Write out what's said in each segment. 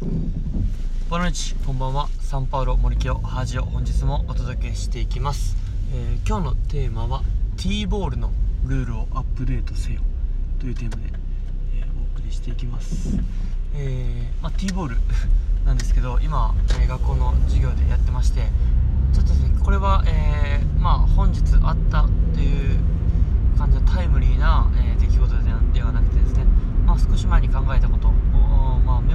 ボナチこんばんは。サンパウロ森清ハジオ本日もお届けしていきます、えー、今日のテーマは T ボールのルールをアップデートせよ。というテーマで、えー、お送りしていきます、えー、まあ、T ボール なんですけど今、え学校の授業でやってましてちょっとですねこれは、えまあ、本日あったという感じのタイムリーな、え出来事ではなくてですね、まあ、少し前に考えたこと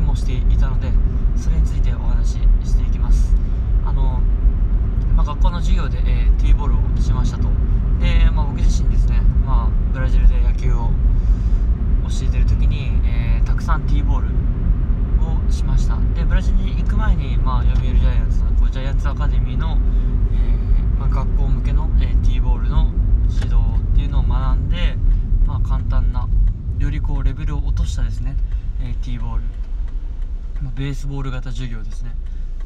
を、していたのでそれについてお話ししていきます。あの、まあ、学校の授業で、えー、ティーボールをしましたと。で、まあ、僕自身ですね、まあ、ブラジルで野球を教えてる時に、えー、たくさんティーボールをしました。でブラジルに行く前に、まあ、読売ジャイアンツのジャイアンツアカデミーの、えー、まあ、学校向けの、えー、ティーボールの指導っていうのを学んで、まあ、簡単なよりこうレベルを落としたですね、えー、ティーボール。ま、ベースボール型授業ですね。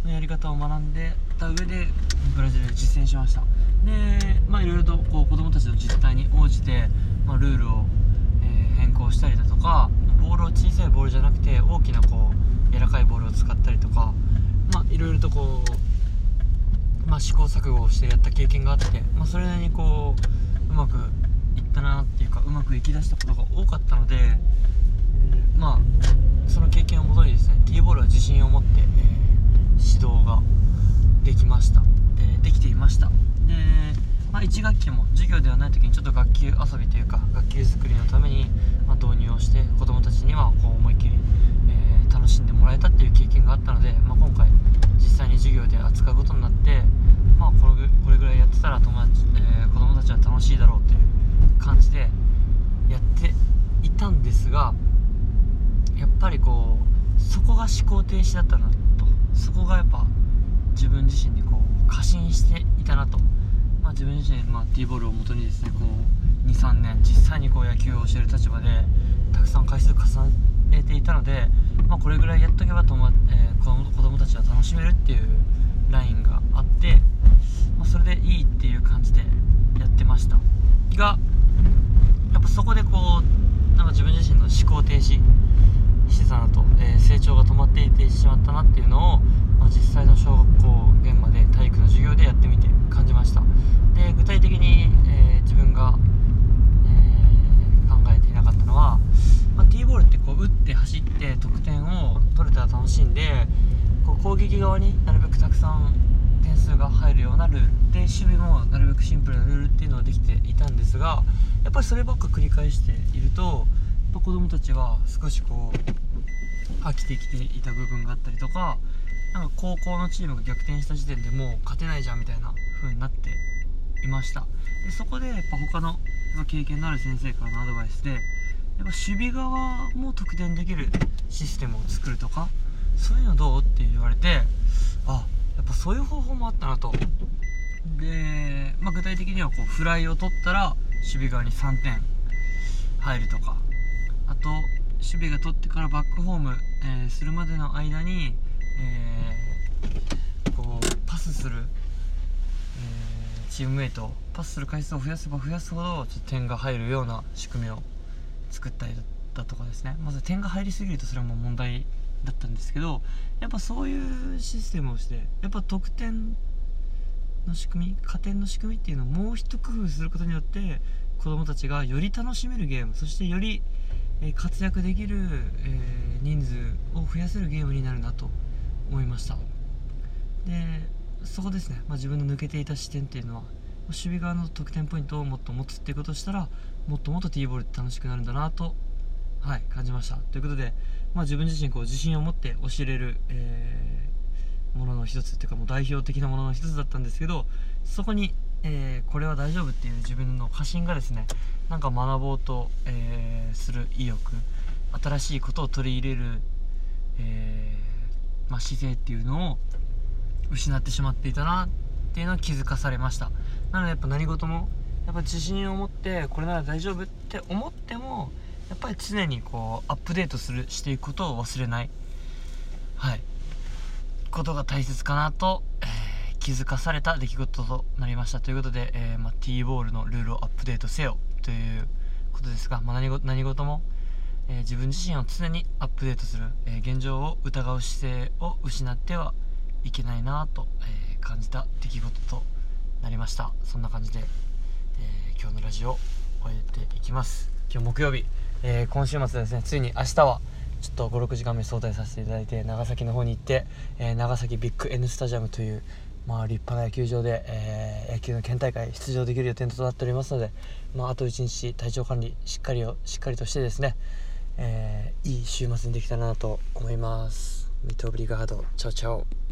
のやり方を学んでた上でブラジルで実践しました。でまあいろいろとこう子供たちの実態に応じて、まあ、ルールを、えー、変更したりだとかボールを小さいボールじゃなくて大きなこう柔らかいボールを使ったりとかまあいろいろとこう、まあ、試行錯誤をしてやった経験があって、まあ、それなりにこううまくいったなっていうかうまくいきだしたことが多かったので、まあその経験をもとにですね T ボールは自信を持って、えー、指導ができました。でできていました。で、まあ、1学期も授業ではない時にちょっと学級遊びというか学級作りのために、まあ、導入をして子どもたちにはこう思いっきり、えー、楽しんでもらえたっていう経験があったので、まあ、今回実際に授業で扱うことになって、まあ、このこれぐらいやってたら友達、えー、子どもたちは楽しいだろうという感じでやっていたんですがやっぱりこうそこが思考停止だったなと。そこがやっぱ自分自身にこう過信していたなと、まあ、自分自身、まあ、T ボールをもとにですねこう23年実際にこう野球を教える立場でたくさん回数重ねていたので、まあ、これぐらいやっとけばとも、えー、子供子供たちは楽しめるっていうラインがあって、まあ、それでいいっていう感じでやってました。がやっぱそこでこう自分自身の思考停止してたなと、えー、成長が止まっていてしまったなっていうのを、まあ、実際の小学校現場で体育の授業でやってみて感じました。で具体的に、えー、自分が、えー、考えていなかったのは、まあ、T ボールってこう打って走って得点を取れたら楽しいんでこう攻撃側になるべくたくさん点数が入るようなルールで守備もなるべくシンプルなルールっていうのはできていたんですがやっぱりそればっか繰り返していると子供たちは少しこう飽きてきていた部分があったりとかなんか高校のチームが逆転した時点でもう勝てないじゃんみたいな風になっていました。でそこでやっぱ他の経験のある先生からのアドバイスでやっぱ守備側も得点できるシステムを作るとかそういうのどうって言われてあやっぱそういう方法もあったなと。で、まあ、具体的にはこうフライを取ったら守備側に3点入るとかあと守備が取ってからバックホーム、えー、するまでの間に、えー、こうパスする、えー、チームメイトパスする回数を増やせば増やすほどちょっと点が入るような仕組みを作ったりだとかですね。まず点が入りすぎるとそれはもう問題だったんですけどやっぱそういうシステムをしてやっぱ得点の仕組み加点の仕組みっていうのをもう一工夫することによって子どもたちがより楽しめるゲームそしてよりえ活躍できる、え人数を増やせるゲームになるなと思いました。でそこですね、まあ、自分の抜けていた視点っていうのは守備側の得点ポイントをもっと持つっていうことをしたらもっともっと T ボールって楽しくなるんだなと、はい、感じました。ということで、まあ、自分自身こう自信を持って教えれる、えー、ものの一つっていうかもう代表的なものの一つだったんですけどそこにえー、これは大丈夫っていう自分の過信がですねなんか学ぼうと、えー、する意欲新しいことを取り入れる、えー、まあ、姿勢っていうのを失ってしまっていたなっていうのを気づかされました。なのでやっぱ何事もやっぱ自信を持ってこれなら大丈夫って思ってもやっぱり常にこうアップデートするしていくことを忘れない。はい。ことが大切かなと、えー気づかされた出来事となりました。ということで、えー、まあ、T ボールのルールをアップデートせよということですが、まあ、何事も、えー自分自身を常にアップデートする、えー現状を疑う姿勢を失ってはいけないなと、え感じた出来事となりました。そんな感じで、え今日のラジオを終えていきます。今日木曜日、え今週末ですねついに明日はちょっと56時間目招待させていただいて長崎の方に行って、えー長崎ビッグ N スタジアムというまあ、立派な野球場で、えー野球の県大会出場できる予定となっておりますので、まあ、あと1日体調管理しっかりをしっかりとしてですね、えーいい週末にできたらなと思います。ミトブリガードチャオチャオ